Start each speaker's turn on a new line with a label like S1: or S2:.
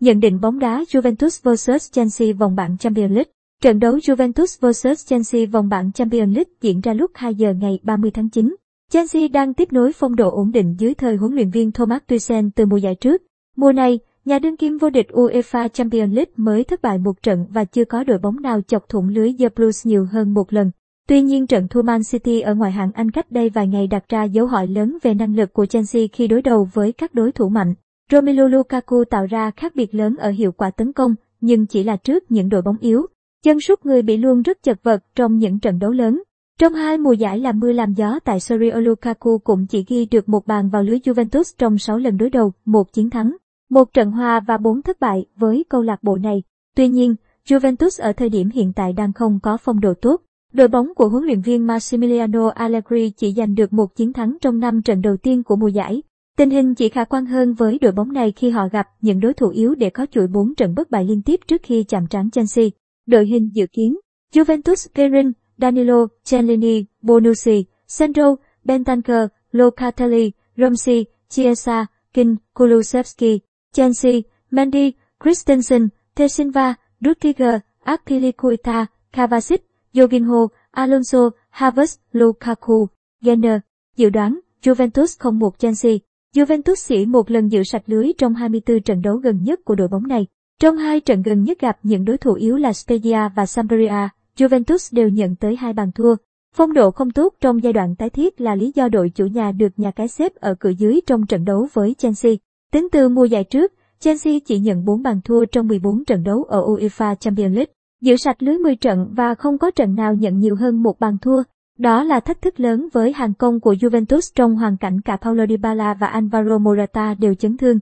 S1: Nhận định bóng đá Juventus vs Chelsea vòng bảng Champions League Trận đấu Juventus vs Chelsea vòng bảng Champions League diễn ra lúc 2 giờ ngày 30 tháng 9. Chelsea đang tiếp nối phong độ ổn định dưới thời huấn luyện viên Thomas Tuchel từ mùa giải trước. Mùa này, nhà đương kim vô địch UEFA Champions League mới thất bại một trận và chưa có đội bóng nào chọc thủng lưới The Blues nhiều hơn một lần. Tuy nhiên trận thua Man City ở ngoại hạng Anh cách đây vài ngày đặt ra dấu hỏi lớn về năng lực của Chelsea khi đối đầu với các đối thủ mạnh. Romelu Lukaku tạo ra khác biệt lớn ở hiệu quả tấn công, nhưng chỉ là trước những đội bóng yếu. Chân sút người bị luôn rất chật vật trong những trận đấu lớn. Trong hai mùa giải làm mưa làm gió tại Serie Lukaku cũng chỉ ghi được một bàn vào lưới Juventus trong 6 lần đối đầu, một chiến thắng, một trận hòa và bốn thất bại với câu lạc bộ này. Tuy nhiên, Juventus ở thời điểm hiện tại đang không có phong độ tốt. Đội bóng của huấn luyện viên Massimiliano Allegri chỉ giành được một chiến thắng trong 5 trận đầu tiên của mùa giải. Tình hình chỉ khả quan hơn với đội bóng này khi họ gặp những đối thủ yếu để có chuỗi 4 trận bất bại liên tiếp trước khi chạm trán Chelsea. Đội hình dự kiến Juventus Perin, Danilo, Cellini, Bonucci, Sandro, Bentancur, Locatelli, Ramsey, Chiesa, King, Kulusevski, Chelsea, Mendy, Christensen, Te Silva, Rudiger, Akpilicueta, Kovacic, Jorginho, Alonso, Havertz, Lukaku, gainer Dự đoán, Juventus không một Chelsea. Juventus chỉ một lần giữ sạch lưới trong 24 trận đấu gần nhất của đội bóng này. Trong hai trận gần nhất gặp những đối thủ yếu là Spezia và Sampdoria, Juventus đều nhận tới hai bàn thua. Phong độ không tốt trong giai đoạn tái thiết là lý do đội chủ nhà được nhà cái xếp ở cửa dưới trong trận đấu với Chelsea. Tính từ mùa giải trước, Chelsea chỉ nhận 4 bàn thua trong 14 trận đấu ở UEFA Champions League, giữ sạch lưới 10 trận và không có trận nào nhận nhiều hơn một bàn thua. Đó là thách thức lớn với hàng công của Juventus trong hoàn cảnh cả Paulo Dybala và Alvaro Morata đều chấn thương.